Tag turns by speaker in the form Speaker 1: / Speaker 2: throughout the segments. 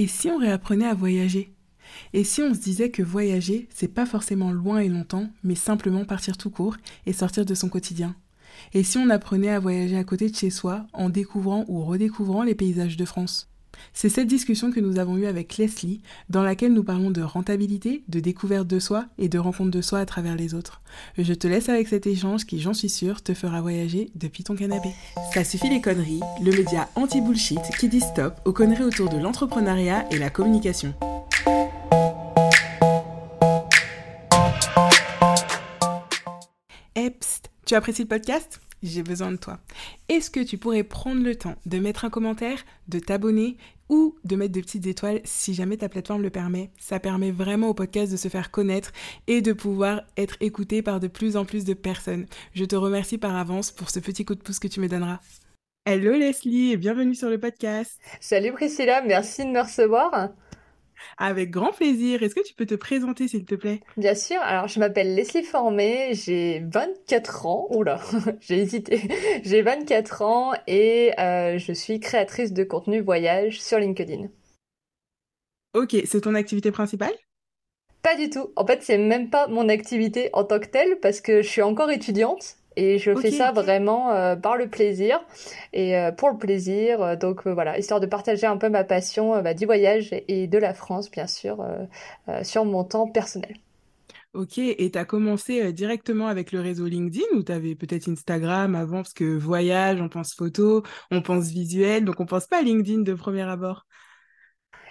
Speaker 1: Et si on réapprenait à voyager? Et si on se disait que voyager, c'est pas forcément loin et longtemps, mais simplement partir tout court et sortir de son quotidien? Et si on apprenait à voyager à côté de chez soi en découvrant ou redécouvrant les paysages de France? C'est cette discussion que nous avons eue avec Leslie, dans laquelle nous parlons de rentabilité, de découverte de soi et de rencontre de soi à travers les autres. Je te laisse avec cet échange qui, j'en suis sûre, te fera voyager depuis ton canapé. Ça suffit les conneries, le média anti-bullshit qui dit stop aux conneries autour de l'entrepreneuriat et la communication. Epst, tu apprécies le podcast? J'ai besoin de toi. Est-ce que tu pourrais prendre le temps de mettre un commentaire, de t'abonner ou de mettre des petites étoiles si jamais ta plateforme le permet? Ça permet vraiment au podcast de se faire connaître et de pouvoir être écouté par de plus en plus de personnes. Je te remercie par avance pour ce petit coup de pouce que tu me donneras. Hello Leslie et bienvenue sur le podcast.
Speaker 2: Salut Priscilla, merci de me recevoir.
Speaker 1: Avec grand plaisir. Est-ce que tu peux te présenter, s'il te plaît?
Speaker 2: Bien sûr. Alors, je m'appelle Leslie Formé, j'ai 24 ans. Oula, j'ai hésité. J'ai 24 ans et euh, je suis créatrice de contenu voyage sur LinkedIn.
Speaker 1: Ok, c'est ton activité principale?
Speaker 2: Pas du tout. En fait, c'est même pas mon activité en tant que telle parce que je suis encore étudiante et je fais ça vraiment euh, par le plaisir et euh, pour le plaisir. Euh, donc voilà, histoire de partager un peu ma passion bah, du voyage et de la France, bien sûr, sur mon temps personnel.
Speaker 1: Ok, et tu as commencé directement avec le réseau LinkedIn ou tu avais peut-être Instagram avant? Parce que voyage, on pense photo, on pense visuel, donc on pense pas à LinkedIn de premier abord.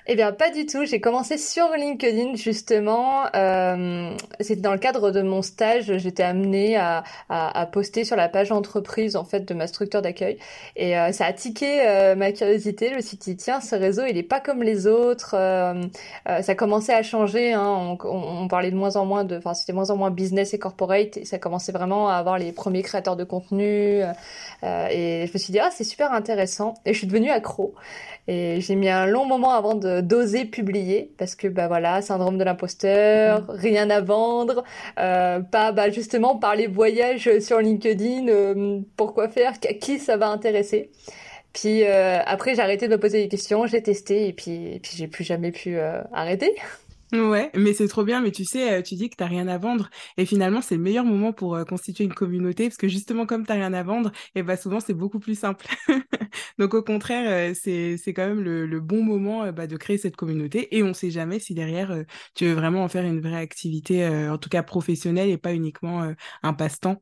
Speaker 2: Eh bien, pas du tout. J'ai commencé sur LinkedIn justement. Euh, C'était dans le cadre de mon stage. J'étais amenée à, à, à, poster sur la page entreprise en fait de ma structure d'accueil, et euh, ça a tiqué euh, ma curiosité. Je me suis dit tiens, ce réseau il est pas comme les autres. Euh, euh, ça commençait à changer. Hein. On, on, on, parlait de moins en moins de, enfin c'était moins en moins business et corporate. Et ça commençait vraiment à avoir les premiers créateurs de contenu. et je me suis dit ah c'est super intéressant. Et je suis devenue accro. Et j'ai mis un long moment avant de d'oser publier parce que bah voilà, syndrome de l'imposteur, mm. rien à vendre, euh, pas bah justement parler voyage sur LinkedIn, euh, pourquoi faire, à qui ça va intéresser. Puis euh, après j'ai arrêté de me poser des questions, j'ai testé et puis, et puis j'ai plus jamais pu euh, arrêter.
Speaker 1: Ouais, mais c'est trop bien. Mais tu sais, euh, tu dis que t'as rien à vendre, et finalement, c'est le meilleur moment pour euh, constituer une communauté, parce que justement, comme t'as rien à vendre, et bah souvent c'est beaucoup plus simple. Donc au contraire, euh, c'est c'est quand même le, le bon moment bah, de créer cette communauté, et on sait jamais si derrière tu veux vraiment en faire une vraie activité, en tout cas professionnelle, et pas uniquement un passe-temps.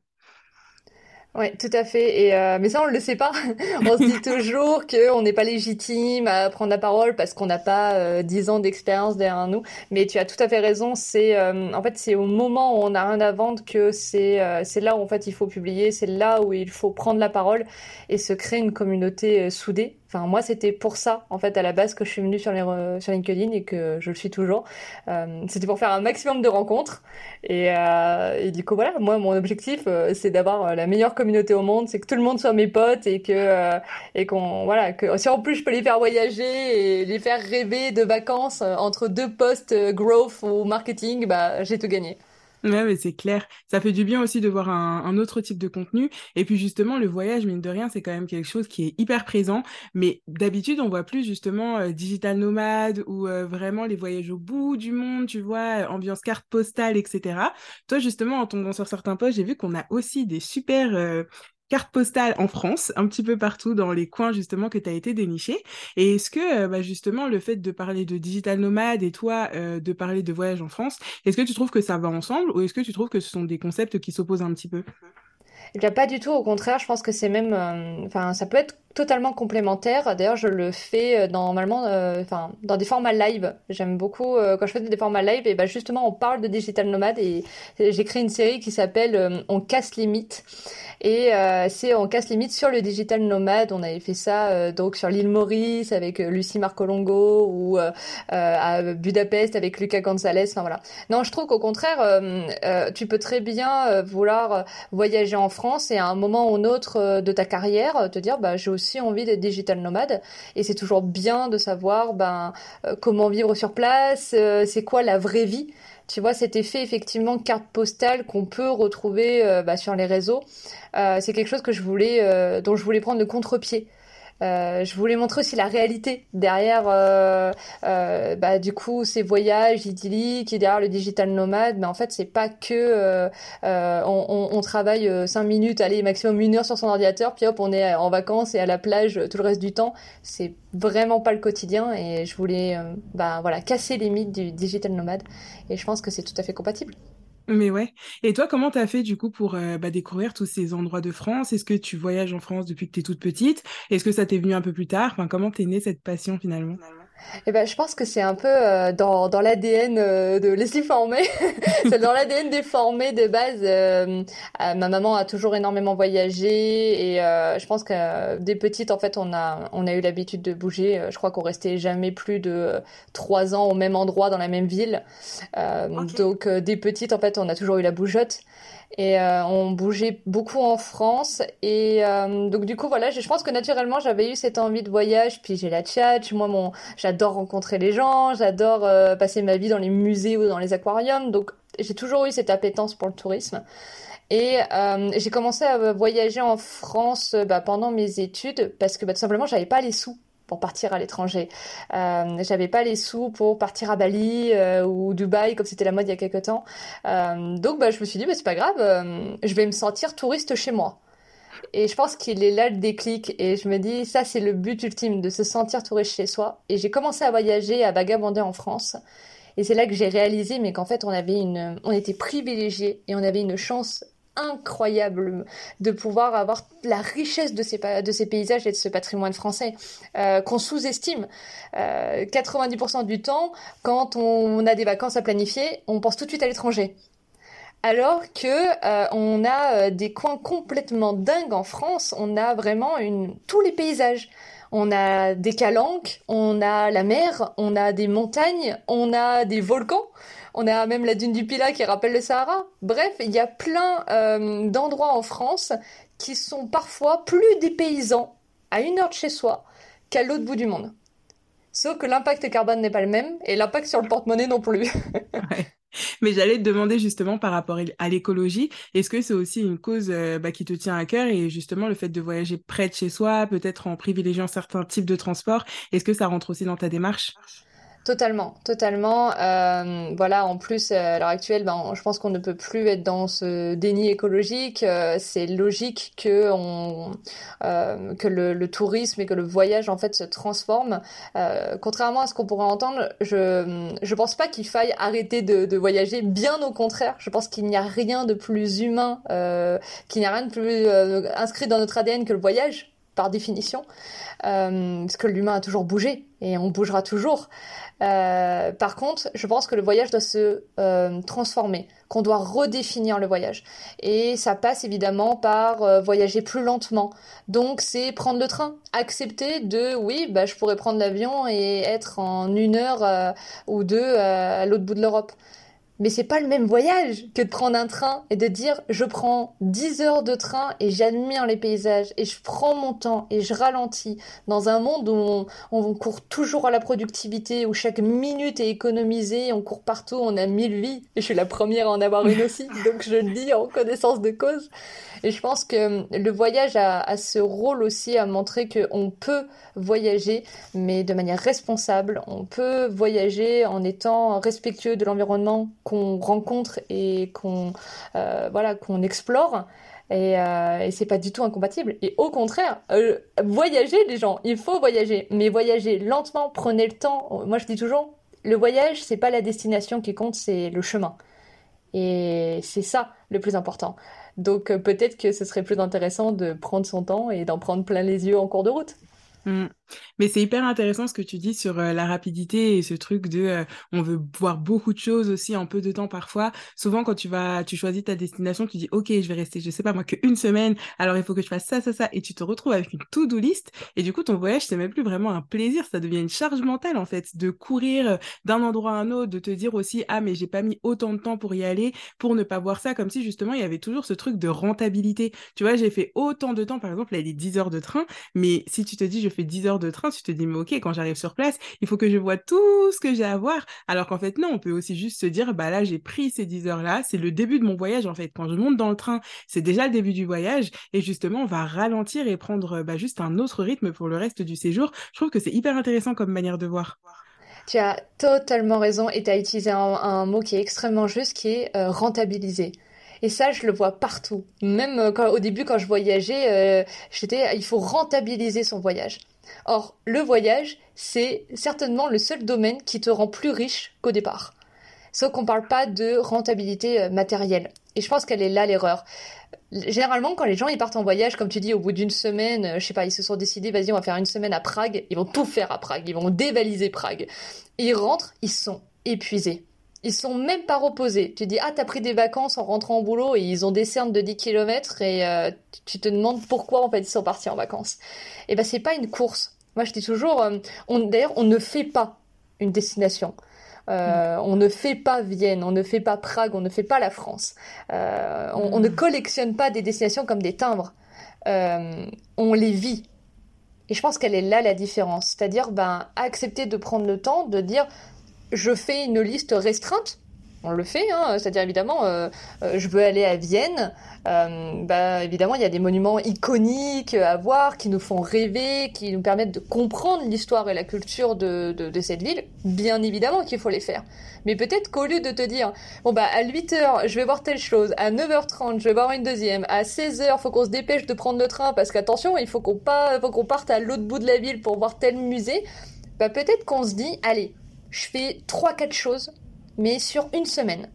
Speaker 2: Oui, tout à fait. Et euh, mais ça, on le sait pas. on se dit toujours qu'on n'est pas légitime à prendre la parole parce qu'on n'a pas euh, dix ans d'expérience derrière nous. Mais tu as tout à fait raison. C'est euh, en fait c'est au moment où on n'a rien à vendre que c'est c'est là où en fait il faut publier. C'est là où il faut prendre la parole et se créer une communauté soudée. Enfin, moi, c'était pour ça, en fait, à la base, que je suis venue sur, les, sur LinkedIn et que je le suis toujours. Euh, c'était pour faire un maximum de rencontres. Et, euh, et du coup, voilà, moi, mon objectif, euh, c'est d'avoir euh, la meilleure communauté au monde, c'est que tout le monde soit mes potes et que, euh, et qu'on, voilà, que si en plus je peux les faire voyager et les faire rêver de vacances entre deux postes growth ou marketing, bah, j'ai tout gagné.
Speaker 1: Ouais, mais c'est clair. Ça fait du bien aussi de voir un, autre type de contenu. Et puis justement, le voyage, mine de rien, c'est quand même quelque chose qui est hyper présent. Mais d'habitude, on voit plus justement euh, digital nomade ou euh, vraiment les voyages au bout du monde, tu vois, euh, ambiance carte postale, etc. Toi, justement, en tombant sur certains posts, j'ai vu qu'on a aussi des super carte postale en France, un petit peu partout dans les coins justement que tu as été déniché. Et est-ce que euh, bah, justement le fait de parler de digital nomade et toi euh, de parler de voyage en France, est-ce que tu trouves que ça va ensemble ou est-ce que tu trouves que ce sont des concepts qui s'opposent un petit peu?
Speaker 2: Eh bien pas du tout, au contraire, je pense que c'est même, euh, enfin ça peut être totalement complémentaire. D'ailleurs, je le fais euh, normalement, euh, enfin, dans des formats live. J'aime beaucoup euh, quand je fais des formats live. Et ben justement, on parle de digital nomade et j'ai créé une série qui s'appelle On casse limite. Et c'est On casse limite sur le digital nomade. On avait fait ça donc sur l'île Maurice avec Lucie Marcolongo ou à Budapest avec Lucas Gonzalez. Enfin voilà. Non, je trouve qu'au contraire, tu peux très bien vouloir voyager en France et à un moment ou un autre de ta carrière te dire, bah j'ai aussi envie d'être digital nomade et c'est toujours bien de savoir ben euh, comment vivre sur place, euh, c'est quoi la vraie vie. Tu vois cet effet effectivement carte postale qu'on peut retrouver euh, bah, sur les réseaux, c'est quelque chose que je voulais, dont je voulais prendre le contre-pied. Euh, je voulais montrer aussi la réalité derrière, euh, euh, bah, du coup, ces voyages idylliques et derrière le digital nomade. Mais en fait, c'est pas que on, on, travaille cinq minutes, allez, maximum une heure sur son ordinateur, puis hop, on est en vacances et à la plage tout le reste du temps. C'est vraiment pas le quotidien et je voulais, bah, voilà, casser les mythes du digital nomade. Et je pense que c'est tout à fait compatible.
Speaker 1: Mais ouais. Et toi, comment t'as fait du coup pour euh, bah, découvrir tous ces endroits de France? Est-ce que tu voyages en France depuis que t'es toute petite? Est-ce que ça t'est venu un peu plus tard? Enfin, Comment t'es née cette passion finalement?
Speaker 2: Eh ben, je pense que c'est un peu euh, dans, dans l'ADN euh, de Leslie Formé. c'est dans l'ADN des formés de base. Euh, ma maman a toujours énormément voyagé et je pense que des petites, en fait, on a, on a eu l'habitude de bouger. Je crois qu'on restait jamais plus de trois ans au même endroit dans la même ville. Donc, des petites, en fait, on a toujours eu la bougeotte et euh, on bougeait beaucoup en France. Et euh, donc du coup voilà je pense que naturellement j'avais eu cette envie de voyage. Puis j'ai la tchatch. Moi mon j'adore rencontrer les gens. J'adore euh, passer ma vie dans les musées ou dans les aquariums. Donc j'ai toujours eu cette appétence pour le tourisme. Et j'ai commencé à voyager en France bah, pendant mes études parce que bah, tout simplement j'avais pas les sous pour partir à l'étranger. Euh, j'avais pas les sous pour partir à Bali euh, ou Dubaï comme c'était la mode il y a quelques temps. Euh, donc bah, je me suis dit bah, c'est pas grave, je vais me sentir touriste chez moi. Et je pense qu'il est là le déclic et je me dis ça c'est le but ultime de se sentir touriste chez soi. Et j'ai commencé à voyager, à vagabonder en France. Et c'est là que j'ai réalisé mais qu'en fait on avait une, on était privilégiés et on avait une chance incroyable de pouvoir avoir la richesse de ces, de ces paysages et de ce patrimoine français euh, qu'on sous-estime. 90% euh, du temps, quand on a des vacances à planifier, on pense tout de suite à l'étranger. Alors que euh, on a des coins complètement dingues en France, on a vraiment une... tous les paysages. On a des calanques, on a la mer, on a des montagnes, on a des volcans. On a même la dune du Pilat qui rappelle le Sahara. Bref, il y a plein euh, d'endroits en France qui sont parfois plus des paysans à une heure de chez soi qu'à l'autre bout du monde. Sauf que l'impact carbone n'est pas le même et l'impact sur le porte-monnaie non plus.
Speaker 1: Mais j'allais te demander justement par rapport à l'écologie, est-ce que c'est aussi une cause euh, bah, qui te tient à cœur et justement le fait de voyager près de chez soi, peut-être en privilégiant certains types de transports, est-ce que ça rentre aussi dans ta démarche?
Speaker 2: Totalement, totalement. Euh, voilà, en plus, euh, à l'heure actuelle, ben, je pense qu'on ne peut plus être dans ce déni écologique. Euh, c'est logique que, on, que le, tourisme et que le voyage en fait se transforme. contrairement à ce qu'on pourrait entendre, je je pense pas qu'il faille arrêter de, de, voyager. Bien au contraire, je pense qu'il n'y a rien de plus humain, qu'il n'y a rien de plus inscrit dans notre ADN que le voyage par définition, parce que l'humain a toujours bougé et on bougera toujours. Euh, par contre, je pense que le voyage doit se euh, transformer, qu'on doit redéfinir le voyage. Et ça passe évidemment par euh, voyager plus lentement. Donc c'est prendre le train, accepter de, oui, bah, je pourrais prendre l'avion et être en une heure ou deux à l'autre bout de l'Europe. Mais c'est pas le même voyage que de prendre un train et de dire je prends 10 heures de train et j'admire les paysages et je prends mon temps et je ralentis dans un monde où on, court toujours à la productivité, où chaque minute est économisée, on court partout, on a mille vies et je suis la première à en avoir une aussi, donc je le dis en connaissance de cause. Et je pense que le voyage a, a ce rôle aussi à montrer qu'on peut voyager, mais de manière responsable. On peut voyager en étant respectueux de l'environnement qu'on rencontre et qu'on euh, voilà qu'on explore. Et, euh, et c'est pas du tout incompatible. Et au contraire, euh, voyager les gens, il faut voyager, mais voyager lentement, prenez le temps. Moi je dis toujours, le voyage c'est pas la destination qui compte, c'est le chemin. Et c'est ça le plus important. Donc euh, peut-être que ce serait plus intéressant de prendre son temps et d'en prendre plein les yeux en cours de route.
Speaker 1: Mmh. Mais c'est hyper intéressant ce que tu dis sur euh, la rapidité et ce truc de euh, on veut voir beaucoup de choses aussi en peu de temps parfois. Souvent quand tu vas tu choisis ta destination, tu dis OK, je vais rester je sais pas moi qu'une semaine, alors il faut que je fasse ça ça ça et tu te retrouves avec une to-do list et du coup ton voyage c'est même plus vraiment un plaisir, ça devient une charge mentale en fait de courir euh, d'un endroit à un autre, de te dire aussi ah mais j'ai pas mis autant de temps pour y aller pour ne pas voir ça comme si justement il y avait toujours ce truc de rentabilité. Tu vois, j'ai fait autant de temps par exemple, là il est 10 heures de train, mais si tu te dis je fais 10 heures de train, tu te dis, mais ok, quand j'arrive sur place, il faut que je vois tout ce que j'ai à voir. Alors qu'en fait, non, on peut aussi juste se dire, bah là, j'ai pris ces 10 heures-là, c'est le début de mon voyage, en fait. Quand je monte dans le train, c'est déjà le début du voyage. Et justement, on va ralentir et prendre bah, juste un autre rythme pour le reste du séjour. Je trouve que c'est hyper intéressant comme manière de voir.
Speaker 2: Tu as totalement raison et tu as utilisé un, mot qui est extrêmement juste, qui est euh, rentabiliser. Et ça, je le vois partout. Même euh, au début, quand je voyageais, euh, j'étais, il faut rentabiliser son voyage. Or, le voyage, c'est certainement le seul domaine qui te rend plus riche qu'au départ. Sauf qu'on ne parle pas de rentabilité matérielle. Et je pense qu'elle est là l'erreur. Généralement, quand les gens ils partent en voyage, comme tu dis, au bout d'une semaine, je sais pas, ils se sont décidés, vas-y, on va faire une semaine à Prague, ils vont tout faire à Prague, ils vont dévaliser Prague. ils rentrent, ils sont épuisés. Ils sont même pas reposés. Tu dis, ah, t'as pris des vacances en rentrant au boulot et ils ont des cernes de 10 km et euh, tu te demandes pourquoi en fait ils sont partis en vacances. Et eh ben, c'est pas une course. Moi, je dis toujours, euh, d'ailleurs, on ne fait pas une destination. Euh, on ne fait pas Vienne, on ne fait pas Prague, on ne fait pas la France. Euh, on, ne mm. collectionne pas des destinations comme des timbres. Euh, on les vit. Et je pense qu'elle est là la différence. C'est-à-dire ben, accepter de prendre le temps de dire je fais une liste restreinte on le fait, hein. c'est-à-dire évidemment, euh, euh, je veux aller à Vienne, euh, bah, évidemment, il y a des monuments iconiques à voir qui nous font rêver, qui nous permettent de comprendre l'histoire et la culture de, cette ville. Bien évidemment qu'il faut les faire. Mais peut-être qu'au lieu de te dire, bon bah à 8h, je vais voir telle chose, à 9h30, je vais voir une deuxième, à 16h, faut qu'on se dépêche de prendre le train parce qu'attention, il faut qu'on qu'on parte à l'autre bout de la ville pour voir tel musée, bah peut-être qu'on se dit, allez, je fais 3-4 choses mais sur une semaine.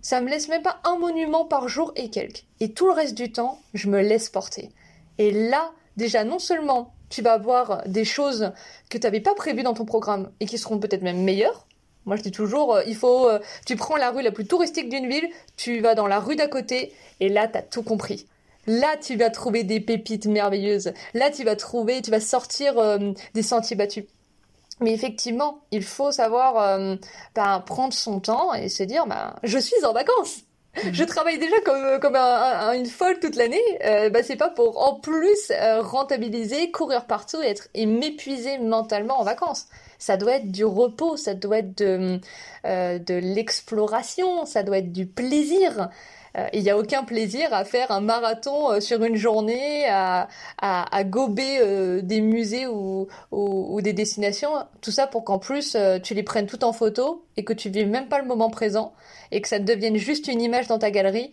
Speaker 2: Ça me laisse même pas un monument par jour et quelques. Et tout le reste du temps, je me laisse porter. Et là, déjà, non seulement tu vas voir des choses que tu n'avais pas prévues dans ton programme et qui seront peut-être même meilleures. Moi, je dis toujours, euh, il faut, euh, tu prends la rue la plus touristique d'une ville, tu vas dans la rue d'à côté, et là, tu as tout compris. Là, tu vas trouver des pépites merveilleuses. Là, tu vas trouver, tu vas sortir euh, des sentiers battus. Mais effectivement, il faut savoir euh, ben, prendre son temps et se dire, ben, je suis en vacances. Mhm. Je travaille déjà comme, comme une folle toute l'année. Euh, ben, c'est pas pour en plus euh, rentabiliser, courir partout et être et m'épuiser mentalement en vacances. Ça doit être du repos, ça doit être de, euh, de l'exploration, ça doit être du plaisir. Euh, il n'y a aucun plaisir à faire un marathon euh, sur une journée, à, à, gober euh, des musées ou, ou, des destinations. Tout ça pour qu'en plus tu les prennes tout en photo et que tu vives même pas le moment présent et que ça devienne juste une image dans ta galerie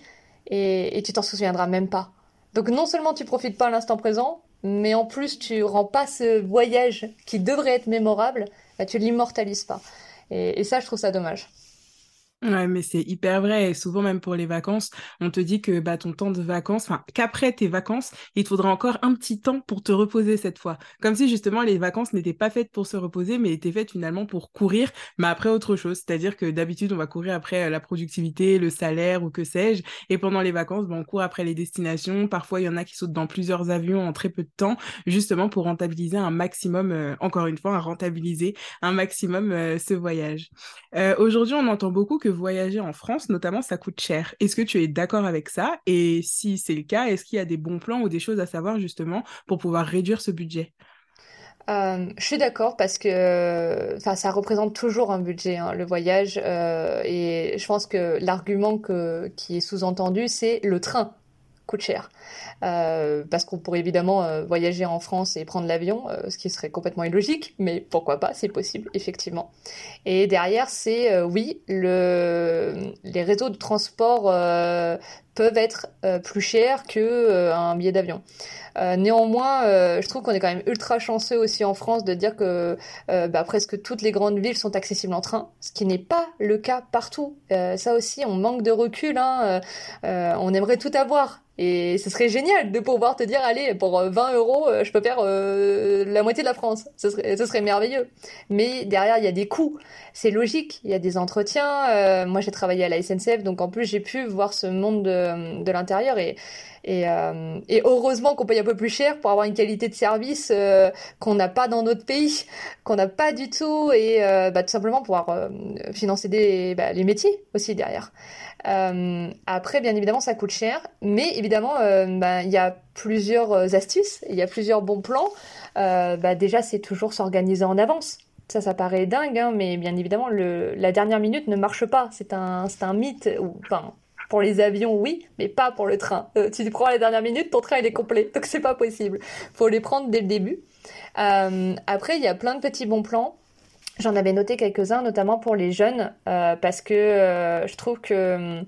Speaker 2: et, et tu t'en souviendras même pas. Donc non seulement tu profites pas à l'instant présent, mais en plus tu rends pas ce voyage qui devrait être mémorable, bah, tu l'immortalises pas. Et, et ça, je trouve ça dommage.
Speaker 1: Ouais, mais c'est hyper vrai. Et souvent, même pour les vacances, on te dit que bah, ton temps de vacances, enfin, qu'après tes vacances, il te faudra encore un petit temps pour te reposer cette fois. Comme si justement les vacances n'étaient pas faites pour se reposer, mais étaient faites finalement pour courir, mais après autre chose. C'est-à-dire que d'habitude, on va courir après euh, la productivité, le salaire ou que sais-je. Et pendant les vacances, bah, on court après les destinations. Parfois, il y en a qui sautent dans plusieurs avions en très peu de temps, justement pour rentabiliser un maximum, euh, encore une fois, à rentabiliser un maximum euh, ce voyage. Aujourd'hui, on entend beaucoup que voyager en France, notamment, ça coûte cher. Est-ce que tu es d'accord avec ça? Et si c'est le cas, est-ce qu'il y a des bons plans ou des choses à savoir justement pour pouvoir réduire ce budget?
Speaker 2: Euh, je suis d'accord parce que ça représente toujours un budget, hein, le voyage. Euh, et je pense que l'argument qui est sous-entendu, c'est le train cher. Euh, parce qu'on pourrait évidemment euh, voyager en France et prendre l'avion, euh, ce qui serait complètement illogique, mais pourquoi pas, c'est possible, effectivement. Et derrière, c'est, oui, le, les réseaux de transport peuvent être plus chers qu'un billet d'avion. néanmoins, je trouve qu'on est quand même ultra chanceux aussi en France de dire que bah, presque toutes les grandes villes sont accessibles en train, ce qui n'est pas le cas partout. ça aussi, on manque de recul. Hein, on aimerait tout avoir, et ce serait génial de pouvoir te dire, allez, pour 20 euh, euros, euh, je peux faire euh, la moitié de la France. Ce serait, merveilleux. Mais derrière, il y a des coûts. C'est logique. Il y a des entretiens. moi, j'ai travaillé à la SNCF, donc en plus, j'ai pu voir ce monde de, de l'intérieur et euh, et heureusement qu'on paye un peu plus cher pour avoir une qualité de service euh, qu'on n'a pas dans notre pays, qu'on n'a pas du tout, et euh, bah, tout simplement pouvoir euh, financer des, bah, les métiers aussi derrière. Euh, après, bien évidemment, ça coûte cher, mais évidemment, bah, il y a plusieurs astuces, il y a plusieurs bons plans. bah, déjà, c'est toujours s'organiser en avance. Ça, ça paraît dingue, hein, mais bien évidemment, le, la dernière minute ne marche pas. C'est un, un mythe. Ou, enfin, pour les avions, oui, mais pas pour le train. Euh, tu prends à la dernière minute, ton train il est complet, donc c'est pas possible. Faut les prendre dès le début. Euh, après, il y a plein de petits bons plans. J'en avais noté quelques-uns, notamment pour les jeunes, euh, parce que euh, je trouve que hum,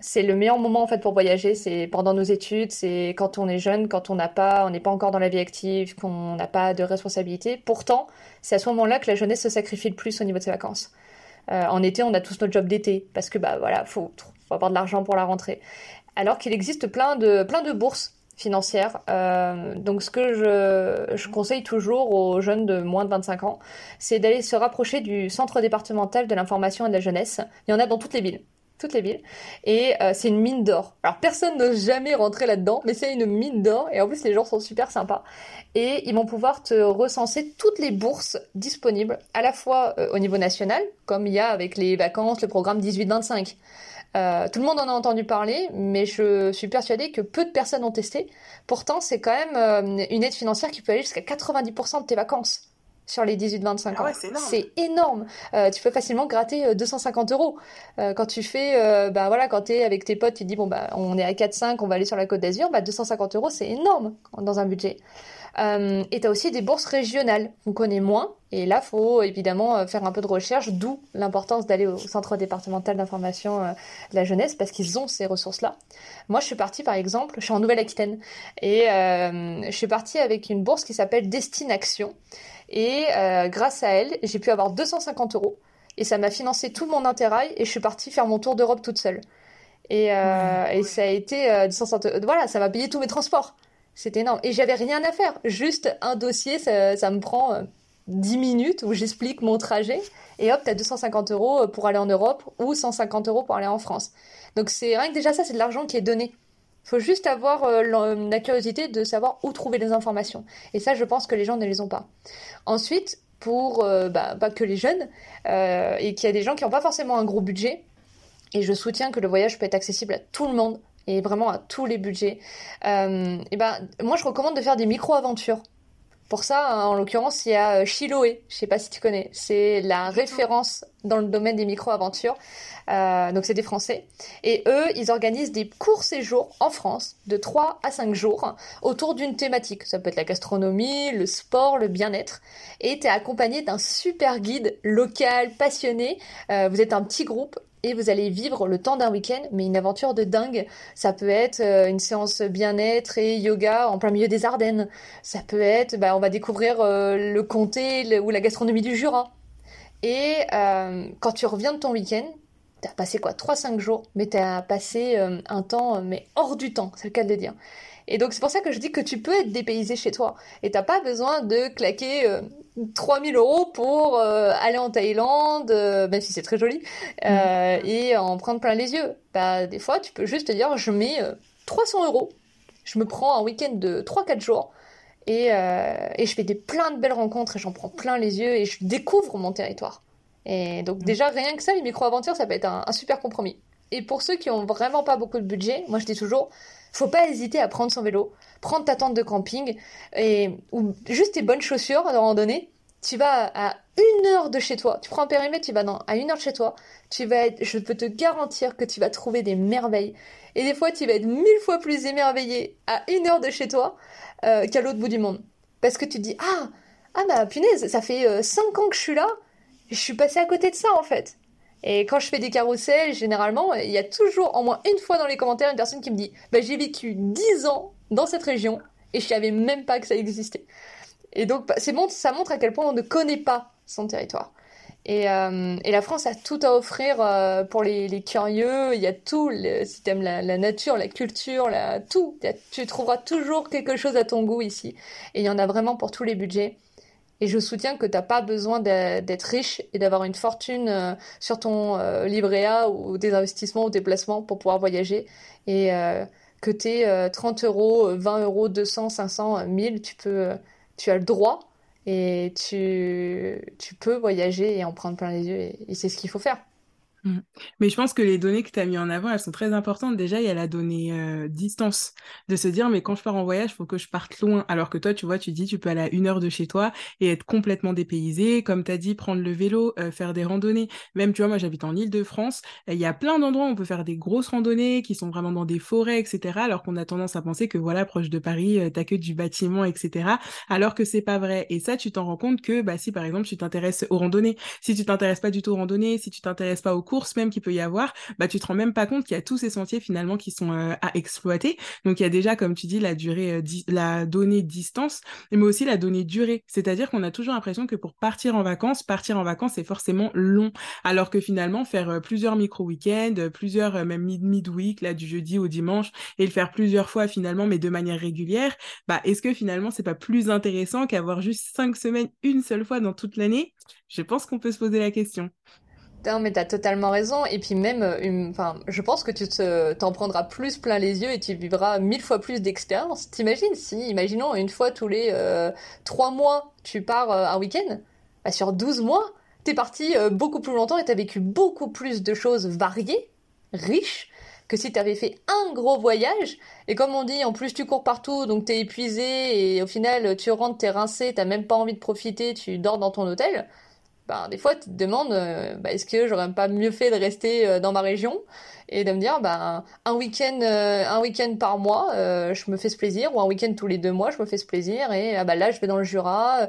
Speaker 2: c'est le meilleur moment en fait pour voyager. C'est pendant nos études, c'est quand on est jeune, quand on n'a pas, on n'est pas encore dans la vie active, qu'on n'a pas de responsabilité. Pourtant, c'est à ce moment-là que la jeunesse se sacrifie le plus au niveau de ses vacances. En été, on a tous notre job d'été parce que bah voilà, faut faut avoir de l'argent pour la rentrée. Alors qu'il existe plein de, plein de bourses financières. Euh, donc ce que je, je, conseille toujours aux jeunes de moins de 25 ans, c'est d'aller se rapprocher du centre départemental de l'information et de la jeunesse. Il y en a dans toutes les villes toutes les villes. Et euh, c'est une mine d'or. Alors personne n'ose jamais rentrer là-dedans, mais c'est une mine d'or. Et en plus, les gens sont super sympas. Et ils vont pouvoir te recenser toutes les bourses disponibles, à la fois euh, au niveau national, comme il y a avec les vacances, le programme 18-25. Euh, tout le monde en a entendu parler, mais je suis persuadée que peu de personnes ont testé. Pourtant, c'est quand même euh, une aide financière qui peut aller jusqu'à 90% de tes vacances sur les 18-25
Speaker 1: Ah
Speaker 2: ans.
Speaker 1: c'est énorme.
Speaker 2: Euh, tu peux facilement gratter euh, 250 euros. Euh, quand tu fais, euh, bah voilà, quand t'es avec tes potes, tu te dis bon bah on est à 4-5, on va aller sur la Côte d'Azur, bah 250 euros c'est énorme dans un budget. Euh, et t'as aussi des bourses régionales qu'on connaît moins. Et là, faut évidemment euh, faire un peu de recherche, d'où l'importance d'aller au centre départemental d'information euh, de la jeunesse parce qu'ils ont ces ressources-là. Moi, je suis partie par exemple, je suis en Nouvelle-Aquitaine et euh, je suis partie avec une bourse qui s'appelle Destination. Et euh, grâce à elle, j'ai pu avoir 250 euros. Et ça m'a financé tout mon interrail et je suis partie faire mon tour d'Europe toute seule. Et, euh, et ça a été euh, 260 euros. Voilà, ça m'a payé tous mes transports. C'était énorme. Et j'avais rien à faire. Juste un dossier, ça, me prend euh, 10 minutes où j'explique mon trajet. Et hop, t'as 250 euros pour aller en Europe ou 150 euros pour aller en France. Donc c'est rien que déjà ça, c'est de l'argent qui est donné. faut juste avoir euh, la, curiosité de savoir où trouver les informations. Et ça, je pense que les gens ne les ont pas. Ensuite, pour euh, bah, pas que les jeunes, euh, et qu'il y a des gens qui n'ont pas forcément un gros budget, et je soutiens que le voyage peut être accessible à tout le monde, et vraiment à tous les budgets, euh, et ben, moi je recommande de faire des micro-aventures. Pour ça, en l'occurrence, il y a Chiloé, je sais pas si tu connais, c'est la référence dans le domaine des micro-aventures. Euh, donc c'est des Français. Et eux, ils organisent des courts séjours en France de 3 à 5 jours autour d'une thématique. Ça peut être la gastronomie, le sport, le bien-être. Et tu es accompagné d'un super guide local, passionné. Euh, vous êtes un petit groupe et vous allez vivre le temps d'un week-end, mais une aventure de dingue. Ça peut être euh, une séance bien-être et yoga en plein milieu des Ardennes. Ça peut être, bah, on va découvrir euh, le comté ou la gastronomie du Jura. Et euh, quand tu reviens de ton week-end, t'as passé quoi? 3-5 jours, mais t'as passé un temps, mais hors du temps, c'est le cas de le dire. Et donc c'est pour ça que je dis que tu peux être dépaysé chez toi. Et t'as pas besoin de claquer euh, 3000 euros pour euh, aller en Thaïlande, euh, même si c'est très joli, euh, et en prendre plein les yeux. Bah, des fois, tu peux juste te dire, je mets euh, 300 euros, je me prends un week-end de 3-4 jours, et, euh, et je fais des plein de belles rencontres, et j'en prends plein les yeux, et je découvre mon territoire. Et donc déjà, rien que ça, les micro-aventures, ça peut être un, un super compromis. Et pour ceux qui ont vraiment pas beaucoup de budget, moi je dis toujours, faut pas hésiter à prendre son vélo, prendre ta tente de camping et ou juste tes bonnes chaussures de randonnée. Tu vas à une heure de chez toi, tu prends un périmètre, tu vas dans, à une heure de chez toi, tu vas être, je peux te garantir que tu vas trouver des merveilles. Et des fois, tu vas être mille fois plus émerveillé à une heure de chez toi euh, qu'à l'autre bout du monde. Parce que tu te dis, ah, ah bah punaise, ça fait euh, cinq ans que je suis là, je suis passé à côté de ça en fait. Et quand je fais des carousels, généralement, il y a toujours au moins une fois dans les commentaires une personne qui me dit bah, J'ai vécu 10 ans dans cette région et je savais même pas que ça existait. Et donc, bah, ça montre à quel point on ne connaît pas son territoire. Et, euh, la France a tout à offrir euh, pour les, curieux. Il y a tout, si tu aimes la, nature, la culture, tout. Tu trouveras toujours quelque chose à ton goût ici. Et il y en a vraiment pour tous les budgets. Et je soutiens que t'as pas besoin d'être riche et d'avoir une fortune euh, sur ton euh, livret A ou des investissements ou des placements pour pouvoir voyager. Et euh, que t'es 30 euros, 20 euros, 200, 500, 1000, tu peux, tu as le droit et tu peux voyager et en prendre plein les yeux et c'est ce qu'il faut faire.
Speaker 1: Mmh. Mais je pense que les données que tu as mis en avant, elles sont très importantes. Déjà, il y a la donnée euh, distance, de se dire, mais quand je pars en voyage, il faut que je parte loin. Alors que toi, tu vois, tu dis, tu peux aller à une heure de chez toi et être complètement dépaysé. Comme tu as dit, prendre le vélo, euh, faire des randonnées. Même, tu vois, moi, j'habite en Île-de-France. Il y a plein d'endroits où on peut faire des grosses randonnées qui sont vraiment dans des forêts, etc. Alors qu'on a tendance à penser que, voilà, proche de Paris, euh, t'as que du bâtiment, etc. Alors que c'est pas vrai. Et ça, tu t'en rends compte que, bah, si par exemple, tu t'intéresses aux randonnées, si tu t'intéresses pas du tout aux randonnées, si tu t'intéresses pas aux même qu'il peut y avoir, bah tu te rends même pas compte qu'il y a tous ces sentiers finalement qui sont euh, à exploiter. Donc il y a déjà, comme tu dis, la durée, euh, la donnée distance, mais aussi la donnée durée. C'est-à-dire qu'on a toujours l'impression que pour partir en vacances, partir en vacances c'est forcément long, alors que finalement faire euh, plusieurs micro week-ends, plusieurs même mid-week là du jeudi au dimanche et le faire plusieurs fois finalement, mais de manière régulière, bah est-ce que finalement c'est pas plus intéressant qu'avoir juste cinq semaines une seule fois dans toute l'année? Je pense qu'on peut se poser la question.
Speaker 2: Non, mais t'as totalement raison. Et puis même, euh, enfin, je pense que tu t'en prendras plus plein les yeux et tu vivras mille fois plus d'expérience. T'imagines si, imaginons une fois tous les euh, trois mois, tu pars euh, un week-end, bah, sur 12 mois, t'es parti beaucoup plus longtemps et t'as vécu beaucoup plus de choses variées, riches, que si t'avais fait un gros voyage. Et comme on dit, en plus tu cours partout, donc t'es épuisé et au final tu rentres, t'es rincé, t'as même pas envie de profiter, tu dors dans ton hôtel. Ben, des fois, tu te demandes, euh, bah, est-ce que j'aurais pas mieux fait de rester euh, dans ma région et de me dire, ben, un week-end, euh, un week-end par mois, je me fais ce plaisir, ou un week-end tous les deux mois, je me fais ce plaisir, et ah, bah, là, je vais dans le Jura.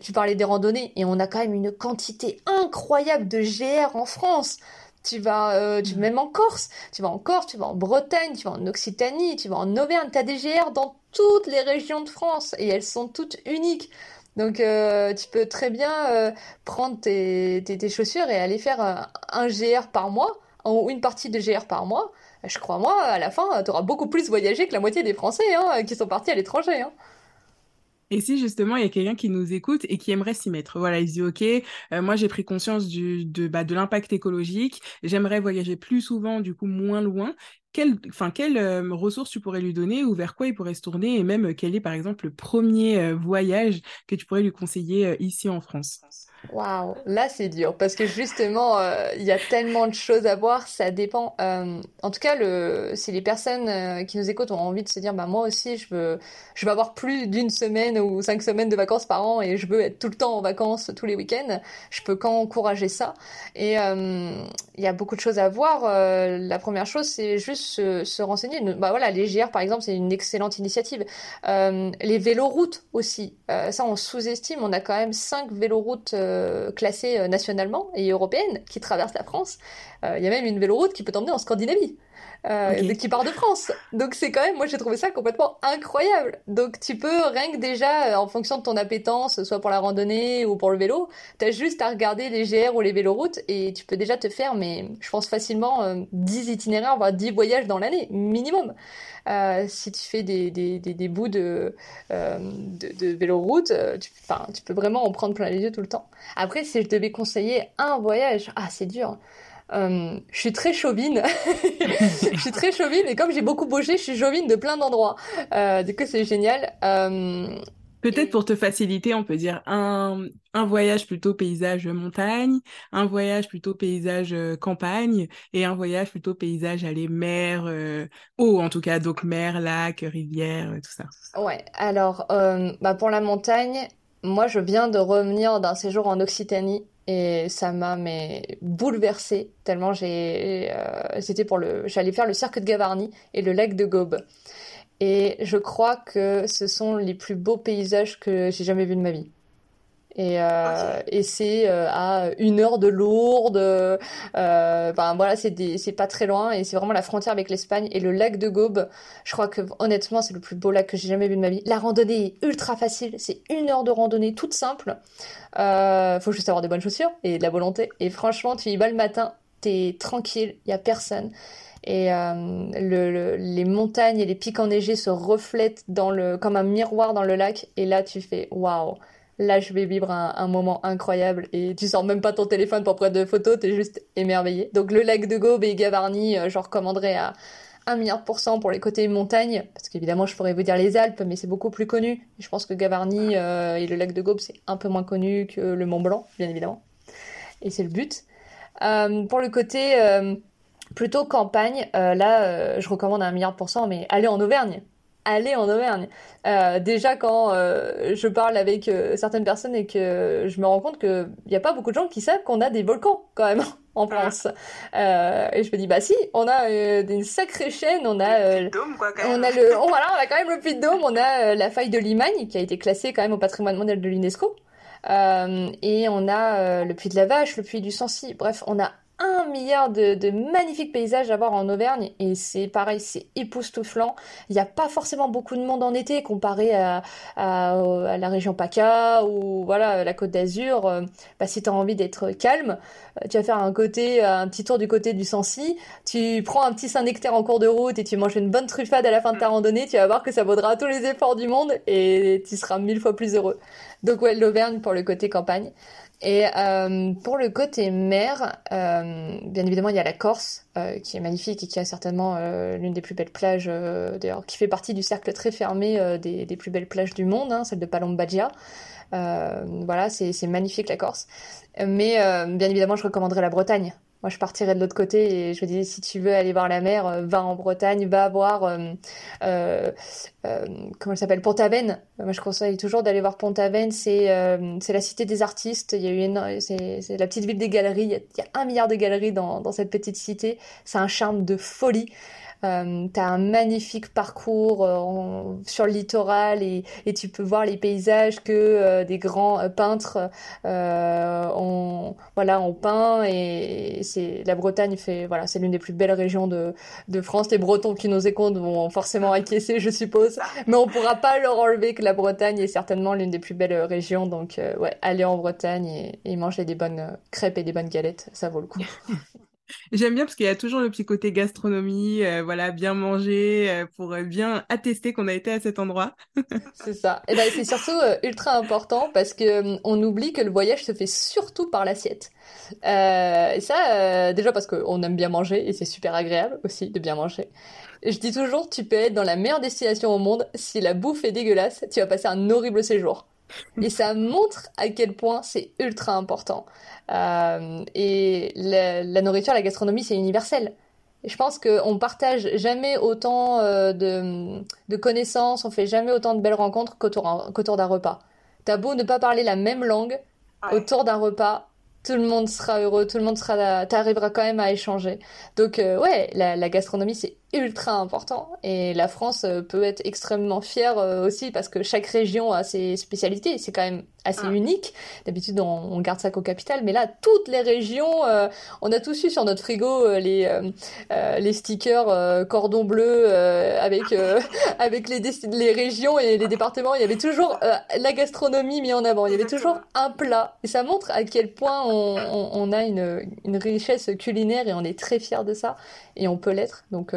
Speaker 2: tu parlais des randonnées, et on a quand même une quantité incroyable de GR en France. Tu vas, tu, mmh. même en Corse, tu vas en Corse, tu vas en Bretagne, tu vas en Occitanie, tu vas en Auvergne, tu as des GR dans toutes les régions de France, et elles sont toutes uniques. Donc euh, tu peux très bien euh, prendre tes, chaussures et aller faire un, GR par mois, ou une partie de GR par mois. Je crois moi, à la fin, tu auras beaucoup plus voyagé que la moitié des Français hein, qui sont partis à l'étranger. Hein.
Speaker 1: Et si justement il y a quelqu'un qui nous écoute et qui aimerait s'y mettre, voilà, il se dit ok, euh, moi j'ai pris conscience du, de, bah, de l'impact écologique, j'aimerais voyager plus souvent, du coup moins loin quelle, enfin, quelle euh, ressources tu pourrais lui donner ou vers quoi il pourrait se tourner et même euh, quel est par exemple le premier euh, voyage que tu pourrais lui conseiller ici en France?
Speaker 2: Waouh, là c'est dur parce que justement euh, il y a tellement de choses à voir, ça dépend. Euh, en tout cas, le, si les personnes euh, qui nous écoutent ont envie de se dire, bah moi aussi je veux, je veux avoir plus d'une semaine ou cinq semaines de vacances par an et je veux être tout le temps en vacances tous les week-ends, je peux qu'encourager ça. Et il y a beaucoup de choses à voir. la première chose, c'est juste se, se, renseigner. Bah voilà, les GR par exemple, c'est une excellente initiative. les véloroutes aussi, ça on sous-estime. On a quand même cinq véloroutes euh, classées euh, nationalement et européennes qui traversent la France. Euh, il y a même une véloroute qui peut t'emmener en Scandinavie. Qui part de France. Donc c'est quand même, moi j'ai trouvé ça complètement incroyable. Donc tu peux rien que déjà, en fonction de ton appétence, soit pour la randonnée ou pour le vélo, t'as juste à regarder les GR ou les véloroutes et tu peux déjà te faire, mais je pense facilement 10 itinéraires, voire 10 voyages dans l'année, minimum. Euh, si tu fais des, des, des, bouts de, euh, de, de véloroute, euh, tu, tu peux vraiment en prendre plein les yeux tout le temps. Après, si je devais conseiller un voyage, ah, c'est dur. Je suis très chauvine. je suis très chauvine et comme j'ai beaucoup bougé, je suis chauvine de plein d'endroits. du coup, c'est génial.
Speaker 1: Peut-être pour te faciliter, on peut dire un, un voyage plutôt paysage montagne, un voyage plutôt paysage euh, campagne et un voyage plutôt paysage aller mer, euh, eau en tout cas, donc mer, lac, rivière, tout ça.
Speaker 2: Ouais, alors euh, bah pour la montagne, moi je viens de revenir d'un séjour en Occitanie et ça m'a mais bouleversée tellement j'ai c'était pour le j'allais faire le cirque de Gavarnie et le lac de Gaube. Et je crois que ce sont les plus beaux paysages que j'ai jamais vus de ma vie. Et, euh, et c'est euh, à une heure de Lourdes. Euh, enfin voilà, c'est pas très loin et c'est vraiment la frontière avec l'Espagne et le lac de Gaube. Je crois que honnêtement, c'est le plus beau lac que j'ai jamais vu de ma vie. La randonnée est ultra facile. C'est une heure de randonnée toute simple. Euh, faut juste avoir des bonnes chaussures et de la volonté. Et franchement, tu y vas le matin, t'es tranquille, y a personne et euh, le, les montagnes et les pics enneigés se reflètent dans le, comme un miroir dans le lac et là tu fais waouh là je vais vivre un, moment incroyable et tu sors même pas ton téléphone pour prendre de photos, t'es juste émerveillé. Donc le lac de Gaube et Gavarnie, euh, je recommanderais à 1 milliard pour cent pour les côtés montagnes, parce qu'évidemment je pourrais vous dire les Alpes, mais c'est beaucoup plus connu. Je pense que Gavarnie euh, et le lac de Gaube c'est un peu moins connu que le Mont Blanc, bien évidemment. Et c'est le but. Euh, pour le côté plutôt campagne, là je recommande un milliard pour cent, mais allez en Auvergne aller en Auvergne. Euh, déjà quand euh, je parle avec euh, certaines personnes et que je me rends compte qu'il n'y a pas beaucoup de gens qui savent qu'on a des volcans quand même en. France. et je me dis bah si, on a une sacrée chaîne, on a, on a le, voilà, on a quand même le Puy de Dôme, on a la faille de Limagne qui a été classée quand même au patrimoine mondial de l'UNESCO. et on a le puits de la Vache, le puits du Sancy. Bref, on a un milliard de, magnifiques paysages à voir en Auvergne et c'est pareil, c'est époustouflant. Il n'y a pas forcément beaucoup de monde en été comparé à, la région PACA ou voilà la Côte d'Azur. Euh, bah, si tu as envie d'être calme, euh, tu vas faire un côté, un petit tour du côté du Sancy. Tu prends un petit Saint-Nectaire en cours de route et tu manges une bonne truffade à la fin de ta randonnée. Tu vas voir que ça vaudra tous les efforts du monde et tu seras mille fois plus heureux. Donc ouais, l'Auvergne pour le côté campagne. Et euh, pour le côté mer, euh, bien évidemment, il y a la Corse, euh, qui est magnifique et qui a certainement l'une des plus belles plages, d'ailleurs, qui fait partie du cercle très fermé des, des, plus belles plages du monde, hein, celle de Palombagia. voilà, c'est magnifique la Corse. Mais bien évidemment, je recommanderais la Bretagne. Moi, je partirais de l'autre côté et je me disais, si tu veux aller voir la mer, euh, va en Bretagne, va voir, euh, euh, euh comment elle s'appelle, Pont-Aven. Moi, je conseille toujours d'aller voir Pont-Aven. C'est c'est la cité des artistes. Il y a eu c'est la petite ville des galeries. Il y, a, il y, a, un milliard de galeries dans, dans cette petite cité. C'est un charme de folie. Euh, tu as un magnifique parcours euh, sur le littoral et, et, tu peux voir les paysages que euh, des grands euh, peintres ont, voilà, ont peint et c'est la Bretagne fait voilà c'est l'une des plus belles régions de, de France. Les Bretons qui nous écoutent vont forcément acquiescer, je suppose, mais on pourra pas leur enlever que la Bretagne est certainement l'une des plus belles régions. Donc ouais, aller en Bretagne et, et manger des bonnes crêpes et des bonnes galettes, ça vaut le coup.
Speaker 1: J'aime bien parce qu'il y a toujours le petit côté gastronomie, euh, voilà, bien manger euh, pour euh, bien attester qu'on a été à cet endroit.
Speaker 2: c'est ça. Et ben c'est surtout ultra important parce que on oublie que le voyage se fait surtout par l'assiette. et ça, déjà parce qu'on aime bien manger et c'est super agréable aussi de bien manger. Je dis toujours, tu peux être dans la meilleure destination au monde, si la bouffe est dégueulasse, tu vas passer un horrible séjour. Et ça montre à quel point c'est ultra important. Euh, et la, nourriture, la gastronomie, c'est universel. Et je pense qu'on partage jamais autant euh, de, de, connaissances, on fait jamais autant de belles rencontres qu'autour d'un repas. T'as beau ne pas parler la même langue, autour d'un repas, tout le monde sera heureux, tout le monde sera, t'arriveras quand même à échanger. Donc euh, ouais, la, la gastronomie c'est ultra important. Et la France euh, peut être extrêmement fière euh, aussi parce que chaque région a ses spécialités. C'est quand même assez ah. unique. D'habitude on, garde ça qu'au capital. Mais là toutes les régions euh, on a tous eu sur notre frigo les les stickers cordon bleu avec avec les les régions et les départements. Il y avait toujours la gastronomie mis en avant. Il y avait toujours un plat. Et ça montre à quel point on, on, on a une, une richesse culinaire et on est très fier de ça. Et on peut l'être. Donc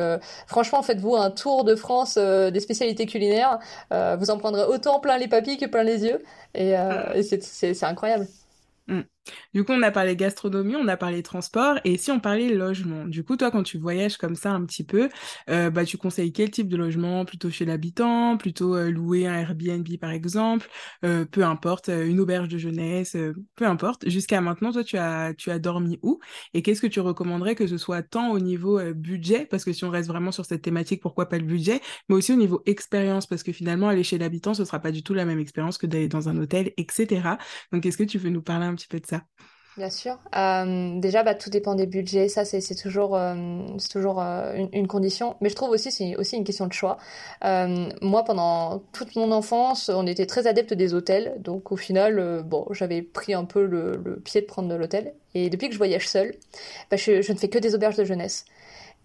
Speaker 2: franchement, faites-vous un tour de France euh, des spécialités culinaires. Euh, vous en prendrez autant plein les papilles que plein les yeux. Et, euh, c'est incroyable.
Speaker 1: Mm. Du coup, on a parlé gastronomie, on a parlé transport, et si on parlait logement, du coup, toi, quand tu voyages comme ça un petit peu, euh, bah, tu conseilles quel type de logement? Plutôt chez l'habitant, plutôt euh, louer un Airbnb par exemple, euh, peu importe, une auberge de jeunesse, peu importe. Jusqu'à maintenant, toi, tu as, tu as dormi où? Et qu'est-ce que tu recommanderais que ce soit tant au niveau budget, parce que si on reste vraiment sur cette thématique, pourquoi pas le budget, mais aussi au niveau expérience, parce que finalement, aller chez l'habitant, ce sera pas du tout la même expérience que d'aller dans un hôtel, etc. Donc, est-ce que tu veux nous parler un petit peu de ça
Speaker 2: Bien sûr. Euh, déjà, bah, tout dépend des budgets. Ça, c'est toujours, euh, euh, une, condition. Mais je trouve aussi, c'est aussi une question de choix. Moi, pendant toute mon enfance, on était très adepte des hôtels. Donc, au final, j'avais pris un peu le, pied de prendre de l'hôtel. Et depuis que je voyage seule, bah, je ne fais que des auberges de jeunesse.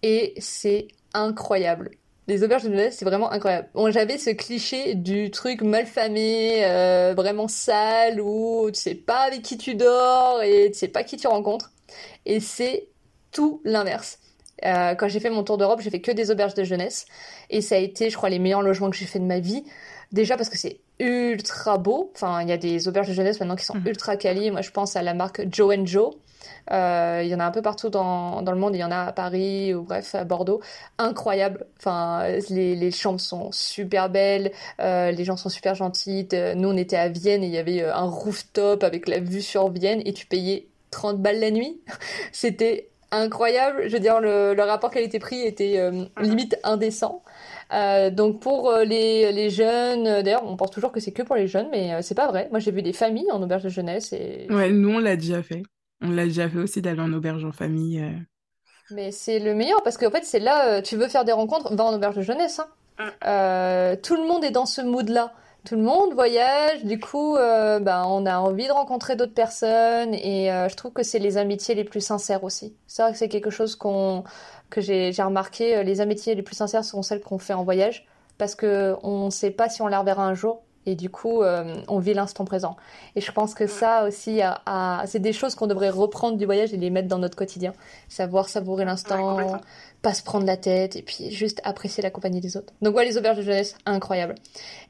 Speaker 2: Et c'est incroyable les auberges de jeunesse, c'est vraiment incroyable. Bon, j'avais ce cliché du truc malfamé, euh, vraiment sale, où tu sais pas avec qui tu dors et tu sais pas qui tu rencontres. Et c'est tout l'inverse. Euh, quand j'ai fait mon tour d'Europe, j'ai fait que des auberges de jeunesse. Et ça a été, je crois, les meilleurs logements que j'ai fait de ma vie. déjà parce que c'est ultra beau. Enfin, il y a des auberges de jeunesse maintenant qui sont
Speaker 1: Mhm.
Speaker 2: ultra quali. Moi, je pense à la marque Joe and Joe. Euh, il y en a un peu partout dans, dans le monde. Il y en a à Paris ou bref à Bordeaux. Incroyable. Enfin, les, les chambres sont super belles. Euh, les gens sont super gentils. De- Nous, on était à Vienne et il y avait euh, un rooftop avec la vue sur Vienne et tu payais 30 balles la nuit. C'était incroyable. Je veux dire, le, le rapport qualité-prix était euh, limite indécent. Euh, donc pour euh, les, les jeunes, euh, d'ailleurs, on pense toujours que c'est que pour les jeunes, mais euh, c'est pas vrai. Moi, j'ai vu des familles en auberge de jeunesse et
Speaker 1: Ouais, nous, on l'a déjà fait. On l'a déjà fait aussi d'aller en auberge en famille. euh.
Speaker 2: Mais c'est le meilleur parce qu'en fait, c'est là, euh, tu veux faire des rencontres, va en auberge de jeunesse. hein. Euh, tout le monde est dans ce mood-là. Tout le monde voyage, du coup, euh, ben, on a envie de rencontrer d'autres personnes et euh, je trouve que c'est les amitiés les plus sincères aussi. C'est vrai que c'est quelque chose qu'on, que j'ai, j'ai remarqué, euh, les amitiés les plus sincères sont celles qu'on fait en voyage parce que on ne sait pas si on les reverra un jour et du coup, euh, on vit l'instant présent. Et je pense que ça aussi, c'est des choses qu'on devrait reprendre du voyage et les mettre dans notre quotidien. Savoir savourer l'instant, pas se prendre la tête et puis juste apprécier la compagnie des autres. Donc ouais, les auberges de jeunesse, incroyable.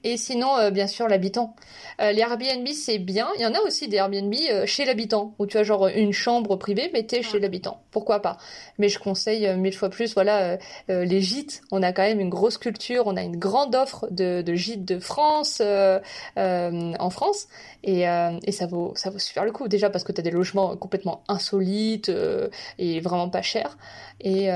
Speaker 2: Et sinon, euh, bien sûr, l'habitant. Euh, les Airbnb, c'est bien. Il y en a aussi des Airbnb chez l'habitant, où tu as genre une chambre privée, mais t'es chez l'habitant. Pourquoi pas Mais je conseille euh, mille fois plus, voilà, euh, euh, les gîtes. On a quand même une grosse culture, on a une grande offre de, de gîtes de France, en France, et, et ça vaut ça vaut super le coup. Déjà parce que t'as des logements complètement insolites et vraiment pas chers. Et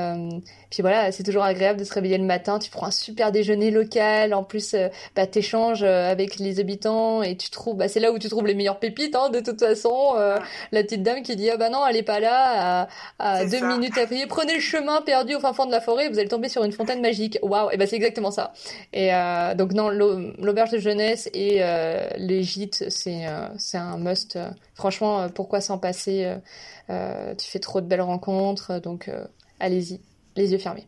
Speaker 2: puis voilà, c'est toujours agréable de se réveiller le matin. Tu prends un super déjeuner local. En plus, bah, t'échanges avec les habitants et tu trouves, bah, c'est là où tu trouves les meilleures pépites, hein, de toute façon. Euh, la petite dame qui dit, ah bah non, elle est pas là, à, à Deux
Speaker 1: ça.
Speaker 2: minutes à payer. Prenez le chemin perdu au fin fond de la forêt, vous allez tomber sur une fontaine magique. Waouh! Et bah, c'est exactement ça. Et euh, donc, non, l'au- l'auberge de jeunesse et euh, les gîtes, c'est euh, c'est un must. Franchement, euh, pourquoi s'en passer? Tu fais trop de belles rencontres, donc allez-y, les yeux fermés.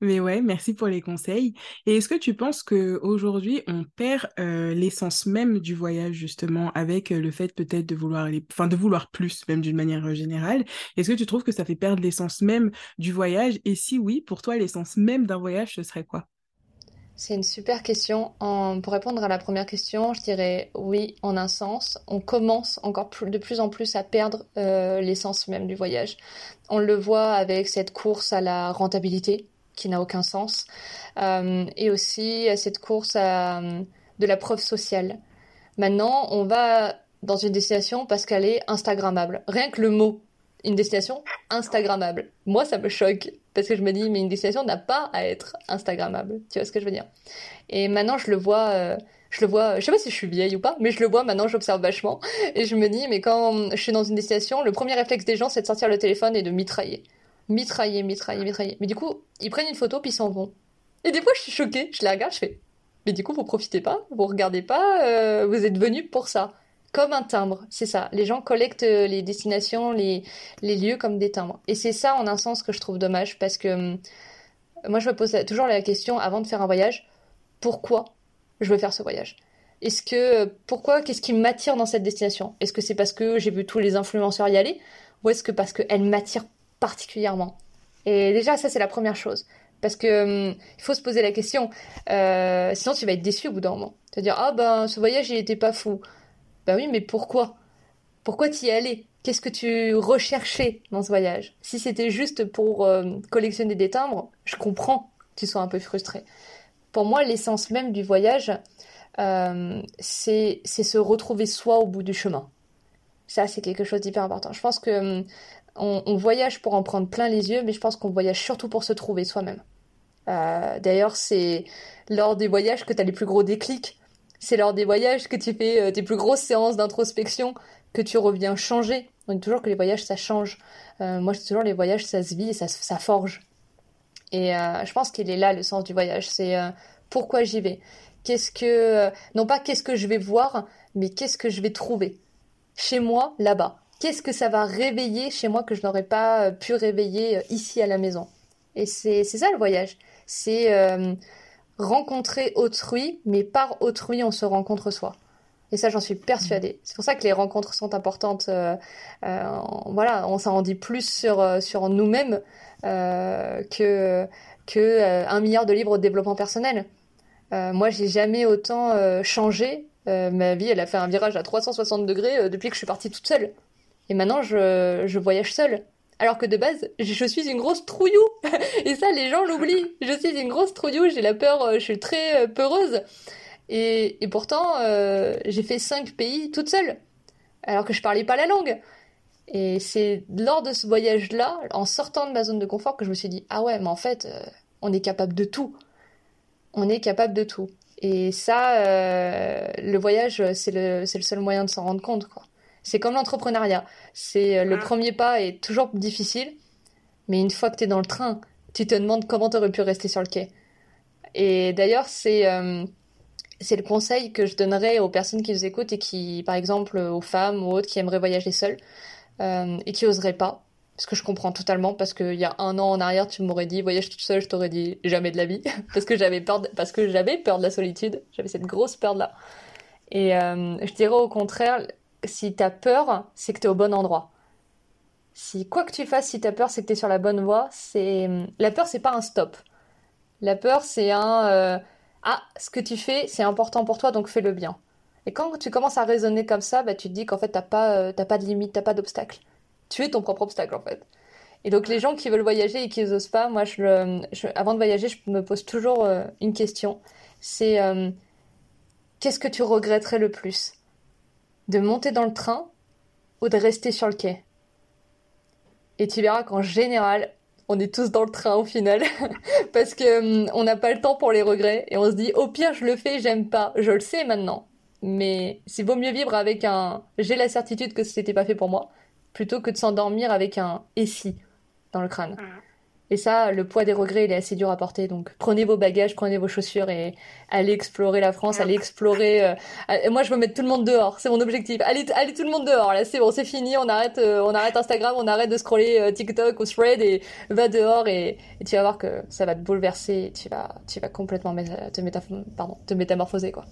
Speaker 1: Mais ouais, merci pour les conseils. Et est-ce que tu penses que aujourd'hui on perd euh, l'essence même du voyage justement avec euh, le fait peut-être de vouloir enfin de vouloir plus même d'une manière euh, générale? Est-ce que tu trouves que ça fait perdre l'essence même du voyage? Et si oui, pour toi l'essence même d'un voyage ce serait quoi?
Speaker 2: C'est une super question. Pour répondre à la première question, je dirais oui, en un sens. On commence encore de plus en plus à perdre l'essence même du voyage. On le voit avec cette course à la rentabilité qui n'a aucun sens, euh, et aussi à cette course à euh, de la preuve sociale. Maintenant, on va dans une destination parce qu'elle est Instagrammable. Rien que le mot, une destination Instagrammable. Moi, ça me choque parce que je me dis, mais une destination n'a pas à être Instagrammable. Tu vois ce que je veux dire? Et maintenant, je le vois, euh, je le vois, je sais pas si je suis vieille ou pas, mais je le vois maintenant, j'observe vachement. Et je me dis, mais quand je suis dans une destination, le premier réflexe des gens, c'est de sortir le téléphone et de mitrailler. Mitrailler, mitrailler, mitrailler. Mais du coup, ils prennent une photo puis ils s'en vont. Et des fois, je suis choquée, je la regarde, je fais, mais du coup, vous profitez pas, vous regardez pas, euh, vous êtes venus pour ça. Comme un timbre, c'est ça. Les gens collectent euh, les destinations, les, les lieux comme des timbres. Et c'est ça, en un sens, que je trouve dommage, parce que hum, moi, je me pose toujours la question, avant de faire un voyage, pourquoi je veux faire ce voyage? Est-ce que, pourquoi, qu'est-ce qui m'attire dans cette destination? Est-ce que c'est parce que j'ai vu tous les influenceurs y aller? Ou est-ce que parce qu'elle m'attire particulièrement? Et déjà, ça, c'est la première chose. Parce que hum, il faut se poser la question. Euh, sinon, tu vas être déçu au bout d'un moment. Tu vas dire, ah ben, ce voyage, il était pas fou. Bah oui, mais pourquoi? Pourquoi t'y allais? Qu'est-ce que tu recherchais dans ce voyage? Si c'était juste pour euh, collectionner des timbres, je comprends que tu sois un peu frustré. Pour moi, l'essence même du voyage, euh, c'est se retrouver soi au bout du chemin. Ça, c'est quelque chose d'hyper important. Je pense que hum, on, voyage pour en prendre plein les yeux, mais je pense qu'on voyage surtout pour se trouver soi-même. Euh, d'ailleurs, c'est lors des voyages que tu as les plus gros déclics. C'est lors des voyages que tu fais euh, tes plus grosses séances d'introspection, que tu reviens changer. On dit toujours que les voyages, ça change. Euh, moi, je dis toujours, les voyages, ça se vit et ça, forge. Et je pense qu'il est là le sens du voyage. C'est pourquoi j'y vais? Qu'est-ce que, non pas qu'est-ce que je vais voir, mais qu'est-ce que je vais trouver? Chez moi, là-bas. Qu'est-ce que ça va réveiller chez moi que je n'aurais pas euh, pu réveiller euh, ici à la maison. Et c'est ça le voyage. C'est euh, rencontrer autrui, mais par autrui, on se rencontre soi. Et ça, j'en suis persuadée. C'est pour ça que les rencontres sont importantes. euh, euh, on- voilà, on s'en dit plus sur, sur nous-mêmes que, que un milliard de livres de développement personnel. moi, j'ai jamais autant changé. ma vie, elle a fait un virage à 360 degrés depuis que je suis partie toute seule. Et maintenant, je, voyage seule. Alors que de base, je suis une grosse trouillou. Et ça, les gens l'oublient. Je suis une grosse trouillou, j'ai la peur, je suis très peureuse. Et, pourtant, j'ai fait cinq pays toute seule. Alors que je parlais pas la langue. Et c'est lors de ce voyage-là, en sortant de ma zone de confort, que je me suis dit, ah ouais, mais en fait, euh, on est capable de tout. On est capable de tout. Et ça, euh, le voyage, c'est le, le, seul moyen de s'en rendre compte. quoi. C'est comme l'entrepreneuriat. C'est euh, le premier pas est toujours difficile, mais une fois que tu es dans le train, tu te demandes comment tu aurais pu rester sur le quai. Et d'ailleurs, c'est c'est le conseil que je donnerais aux personnes qui nous écoutent et qui, par exemple, aux femmes ou autres qui aimeraient voyager seules euh, et qui oseraient pas. Parce que je comprends totalement, parce qu'il y a un an en arrière, tu m'aurais dit voyage toute seule, je t'aurais dit jamais de la vie, parce que j'avais peur, de... parce que j'avais peur de la solitude, j'avais cette grosse peur là. Et euh, je dirais au contraire, si t'as peur, c'est que t'es au bon endroit. Si quoi que tu fasses, si t'as peur, c'est que t'es sur la bonne voie. C'est la peur, c'est pas un stop. La peur, c'est un euh, ah, ce que tu fais, c'est important pour toi, donc fais-le bien. Et quand tu commences à raisonner comme ça, bah, tu te dis qu'en fait, t'as pas, euh, pas de limite, t'as pas d'obstacle. Tu es ton propre obstacle, en fait. Et donc, les gens qui veulent voyager et qui n'osent pas, moi, avant de voyager, je me pose toujours euh, une question. C'est qu'est-ce que tu regretterais le plus? De monter dans le train ou de rester sur le quai. Et tu verras qu'en général, on est tous dans le train au final. Parce que hum, on n'a pas le temps pour les regrets et on se dit au pire je le fais j'aime pas. Je le sais maintenant. Mais c'est vaut mieux vivre avec un j'ai la certitude que c'était pas fait pour moi plutôt que de s'endormir avec un et si dans le crâne et ça, le poids des regrets, il est assez dur à porter. Donc, prenez vos bagages, prenez vos chaussures et allez explorer la France, allez explorer. Euh, moi, je veux mettre tout le monde dehors. C'est mon objectif. Allez, allez tout le monde dehors. Là, c'est bon, c'est fini. On arrête, euh, on arrête Instagram, on arrête de scroller euh, TikTok ou Thread et va dehors et, tu vas voir que ça va te bouleverser. Tu vas, tu vas complètement te, pardon, te métamorphoser, quoi.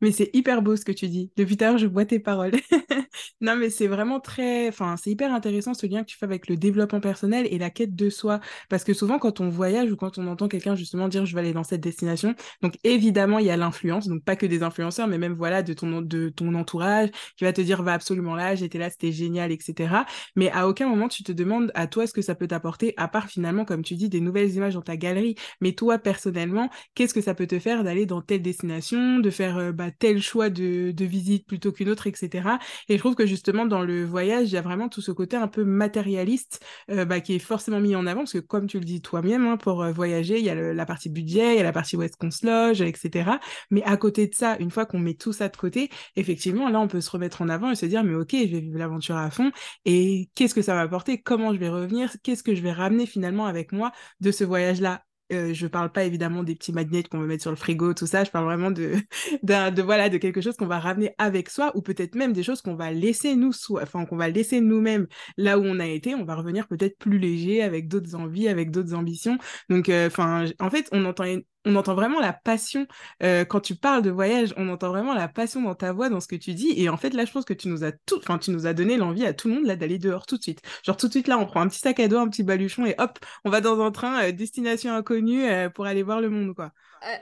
Speaker 1: Mais c'est hyper beau ce que tu dis. Depuis tout à l'heure, je vois tes paroles. non, mais c'est vraiment très. Enfin, c'est hyper intéressant ce lien que tu fais avec le développement personnel et la quête de soi. Parce que souvent, quand on voyage ou quand on entend quelqu'un justement dire je vais aller dans cette destination, donc évidemment, il y a l'influence, donc pas que des influenceurs, mais même voilà, de ton, de ton entourage qui va te dire va absolument là, j'étais là, c'était génial, etc. Mais à aucun moment, tu te demandes à toi ce que ça peut t'apporter, à part finalement, comme tu dis, des nouvelles images dans ta galerie. Mais toi, personnellement, qu'est-ce que ça peut te faire d'aller dans telle destination, de faire. Euh, bah, tel choix de, de visite plutôt qu'une autre, etc. Et je trouve que justement dans le voyage, il y a vraiment tout ce côté un peu matérialiste euh, bah, qui est forcément mis en avant, parce que comme tu le dis toi-même, hein, pour euh, voyager, il y a la partie budget, il y a la partie où est-ce qu'on se loge, etc. Mais à côté de ça, une fois qu'on met tout ça de côté, effectivement, là, on peut se remettre en avant et se dire, mais ok, je vais vivre l'aventure à fond, et qu'est-ce que ça va apporter, comment je vais revenir, qu'est-ce que je vais ramener finalement avec moi de ce voyage-là? Euh, je parle pas évidemment des petits magnets qu'on va mettre sur le frigo, tout ça. Je parle vraiment de, de, voilà, de quelque chose qu'on va ramener avec soi ou peut-être même des choses qu'on va laisser nous, enfin, qu'on va laisser nous-mêmes là où on a été. On va revenir peut-être plus léger avec d'autres envies, avec d'autres ambitions. Donc, euh, enfin, en fait, on entend on entend vraiment la passion euh, quand tu parles de voyage, on entend vraiment la passion dans ta voix, dans ce que tu dis. Et en fait, là, je pense que tu nous as tout, tu nous as donné l'envie à tout le monde là d'aller dehors tout de suite. Genre tout de suite là, on prend un petit sac à dos, un petit baluchon et hop, on va dans un train euh, destination inconnue euh, pour aller voir le monde, quoi.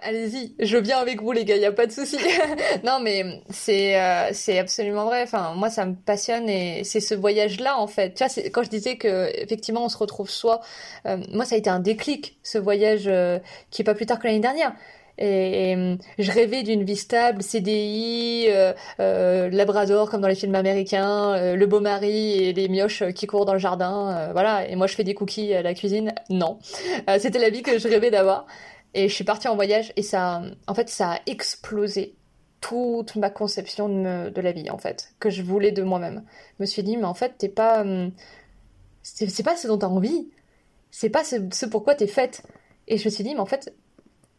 Speaker 2: Allez-y, je viens avec vous les gars, y a pas de souci. non mais c'est c'est absolument vrai. Moi ça me passionne et c'est ce voyage là en fait. Tu vois, quand je disais que effectivement on se retrouve soi, moi ça a été un déclic ce voyage qui est pas plus tard que l'année dernière. Et, je rêvais d'une vie stable, CDI, euh, euh, Labrador comme dans les films américains, euh, le beau mari et les mioches qui courent dans le jardin, voilà. Et moi je fais des cookies à la cuisine. Non, c'était la vie que je rêvais d'avoir. Et je suis partie en voyage et ça, en fait, ça a explosé toute ma conception de, de la vie en fait que je voulais de moi-même. Je me suis dit mais en fait t'es pas, hum, c'est pas ce dont t'as envie, c'est pas ce, ce pourquoi t'es faite. Et je me suis dit mais en fait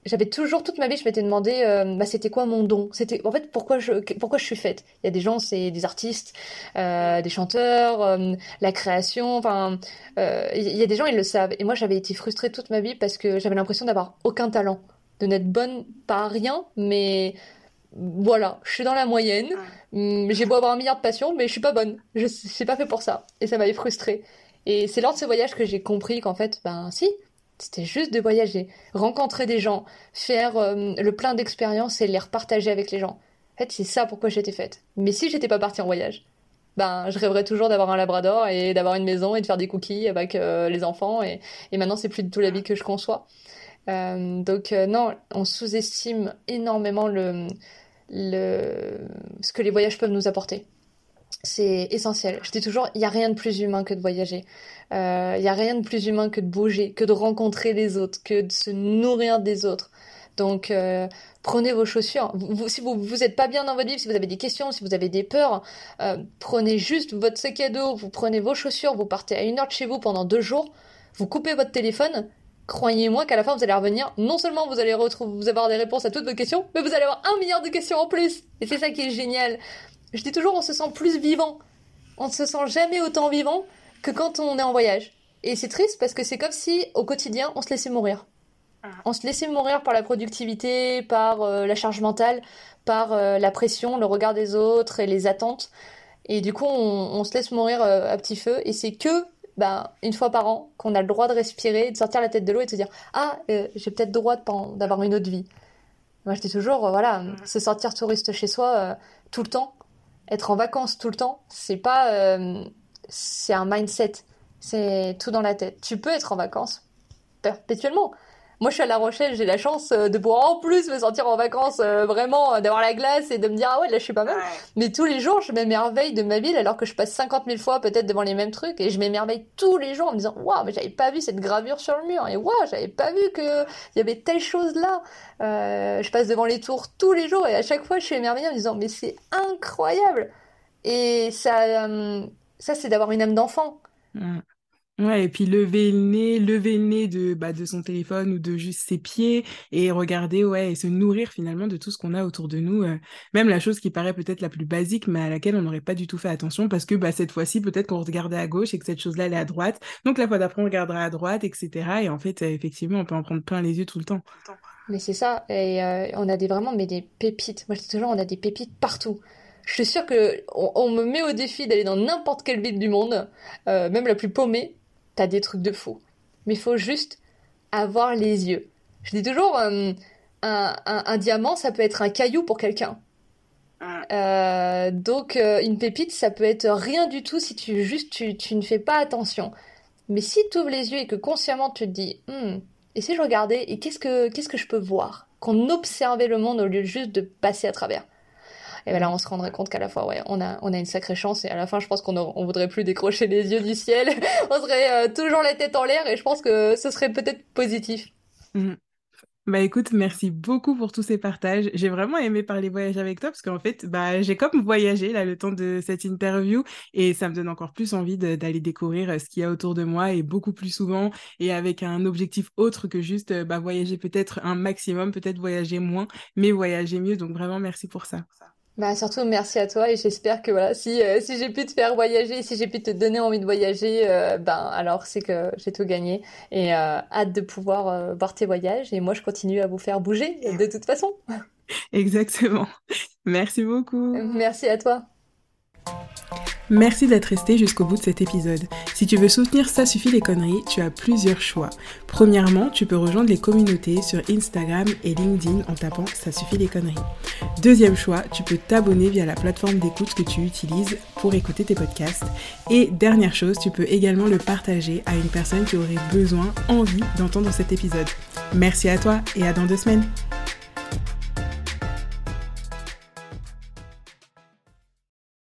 Speaker 2: j'avais toujours toute ma vie je m'étais demandé euh, bah, c'était quoi mon don? C'était en fait pourquoi je pourquoi je suis faite? Il y a des gens c'est des artistes euh, des chanteurs euh, la création enfin il y a des gens ils le savent. Et moi j'avais été frustrée toute ma vie parce que j'avais l'impression d'avoir aucun talent de n'être bonne pas rien mais voilà je suis dans la moyenne. Hum, j'ai beau avoir un milliard de passions mais je suis pas bonne. Je suis pas fait pour ça. Et ça m'avait frustrée. Et c'est lors de ce voyage que j'ai compris qu'en fait ben si C'était juste de voyager, rencontrer des gens, faire euh, le plein d'expériences et les repartager avec les gens. En fait, c'est ça pourquoi j'étais faite. Mais si j'étais pas partie en voyage, ben, je rêverais toujours d'avoir un labrador et d'avoir une maison et de faire des cookies avec euh, les enfants. Et, maintenant, c'est plus du tout la vie que je conçois. Euh, donc, non, on sous-estime énormément le, le, ce que les voyages peuvent nous apporter. C'est essentiel. Je dis toujours, il n'y a rien de plus humain que de voyager. Il euh, n'y a rien de plus humain que de bouger, que de rencontrer les autres, que de se nourrir des autres. Donc, euh, prenez vos chaussures. Si vous vous pas bien dans votre vie, si vous avez des questions, si vous avez des peurs, euh, prenez juste votre sac à dos, vous prenez vos chaussures, vous partez à une heure de chez vous pendant deux jours, vous coupez votre téléphone. Croyez-moi qu'à la fin vous allez revenir. Non seulement vous allez vous avoir des réponses à toutes vos questions, mais vous allez avoir un milliard de questions en plus. Et c'est ça qui est génial. Je dis toujours, on se sent plus vivant. On ne se sent jamais autant vivant que quand on est en voyage. Et c'est triste parce que c'est comme si au quotidien on se laissait mourir. Ah. On se laissait mourir par la productivité, par euh, la charge mentale, par euh, la pression, le regard des autres et les attentes. Et du coup, on, se laisse mourir euh, à petit feu. Et c'est que, ben, une fois par an, qu'on a le droit de respirer, de sortir la tête de l'eau et de se dire Ah, j'ai peut-être le droit d'avoir une autre vie. Moi, je dis toujours, voilà, se sortir touriste chez soi tout le temps, être en vacances tout le temps, c'est pas. c'est un mindset. C'est tout dans la tête. Tu peux être en vacances perpétuellement. Moi, je suis à La Rochelle, j'ai la chance euh, de pouvoir en plus me sentir en vacances, euh, vraiment, euh, d'avoir la glace et de me dire, ah ouais, là, je suis pas mal. Mais tous les jours, je m'émerveille de ma ville alors que je passe 50 000 fois peut-être devant les mêmes trucs et je m'émerveille tous les jours en me disant, waouh, mais j'avais pas vu cette gravure sur le mur et waouh, j'avais pas vu qu'il y avait telle chose là. je passe devant les tours tous les jours et à chaque fois, je suis émerveillée en me disant, mais c'est incroyable. Et ça, ça c'est d'avoir une âme d'enfant.
Speaker 1: Mm. Ouais, et puis lever le nez, lever le nez de, bah, de son téléphone ou de juste ses pieds et regarder, ouais, et se nourrir finalement de tout ce qu'on a autour de nous. Euh, même la chose qui paraît peut-être la plus basique, mais à laquelle on n'aurait pas du tout fait attention parce que bah, cette fois-ci, peut-être qu'on regardait à gauche et que cette chose-là, elle est à droite. Donc la fois d'après, on regardera à droite, etc. Et en fait, euh, effectivement, on peut en prendre plein les yeux tout le temps.
Speaker 2: Mais c'est ça, et euh, on a des, vraiment mais des pépites. Moi, je dis toujours, on a des pépites partout. Je suis sûre que on, me met au défi d'aller dans n'importe quelle ville du monde, même la plus paumée, t'as des trucs de fou. Mais il faut juste avoir les yeux. Je dis toujours, euh, un, diamant, ça peut être un caillou pour quelqu'un. Euh, donc euh, une pépite, ça peut être rien du tout si tu juste tu, ne fais pas attention. Mais si tu ouvres les yeux et que consciemment tu te dis, hmm, et si je regardais et qu'est-ce que qu'est-ce que je peux voir, qu'on observait le monde au lieu juste de passer à travers et ben là on se rendrait compte qu'à la fois ouais on a on a une sacrée chance et à la fin je pense qu'on on voudrait plus décrocher les yeux du ciel on serait euh, toujours la tête en l'air et je pense que ce serait peut-être positif
Speaker 1: mmh. Bah écoute, merci beaucoup pour tous ces partages. J'ai vraiment aimé parler voyage avec toi parce qu'en fait, bah j'ai comme voyagé là le temps de cette interview et ça me donne encore plus envie d'aller découvrir euh, ce qu'il y a autour de moi et beaucoup plus souvent et avec un objectif autre que juste euh, bah, voyager peut-être un maximum, peut-être voyager moins, mais voyager mieux. Donc vraiment merci pour ça.
Speaker 2: Bah surtout merci à toi et j'espère que voilà si euh, si j'ai pu te faire voyager, si j'ai pu te donner envie de voyager, euh, ben alors c'est que j'ai tout gagné et euh, hâte de pouvoir voir tes voyages et moi je continue à vous faire bouger de toute façon.
Speaker 1: Exactement. Merci beaucoup.
Speaker 2: Merci à toi.
Speaker 1: Merci d'être resté jusqu'au bout de cet épisode. Si tu veux soutenir Ça suffit les conneries, tu as plusieurs choix. Premièrement, tu peux rejoindre les communautés sur Instagram et LinkedIn en tapant Ça suffit les conneries. Deuxième choix, tu peux t'abonner via la plateforme d'écoute que tu utilises pour écouter tes podcasts. Et dernière chose, tu peux également le partager à une personne qui aurait besoin, envie d'entendre cet épisode. Merci à toi et à dans deux semaines.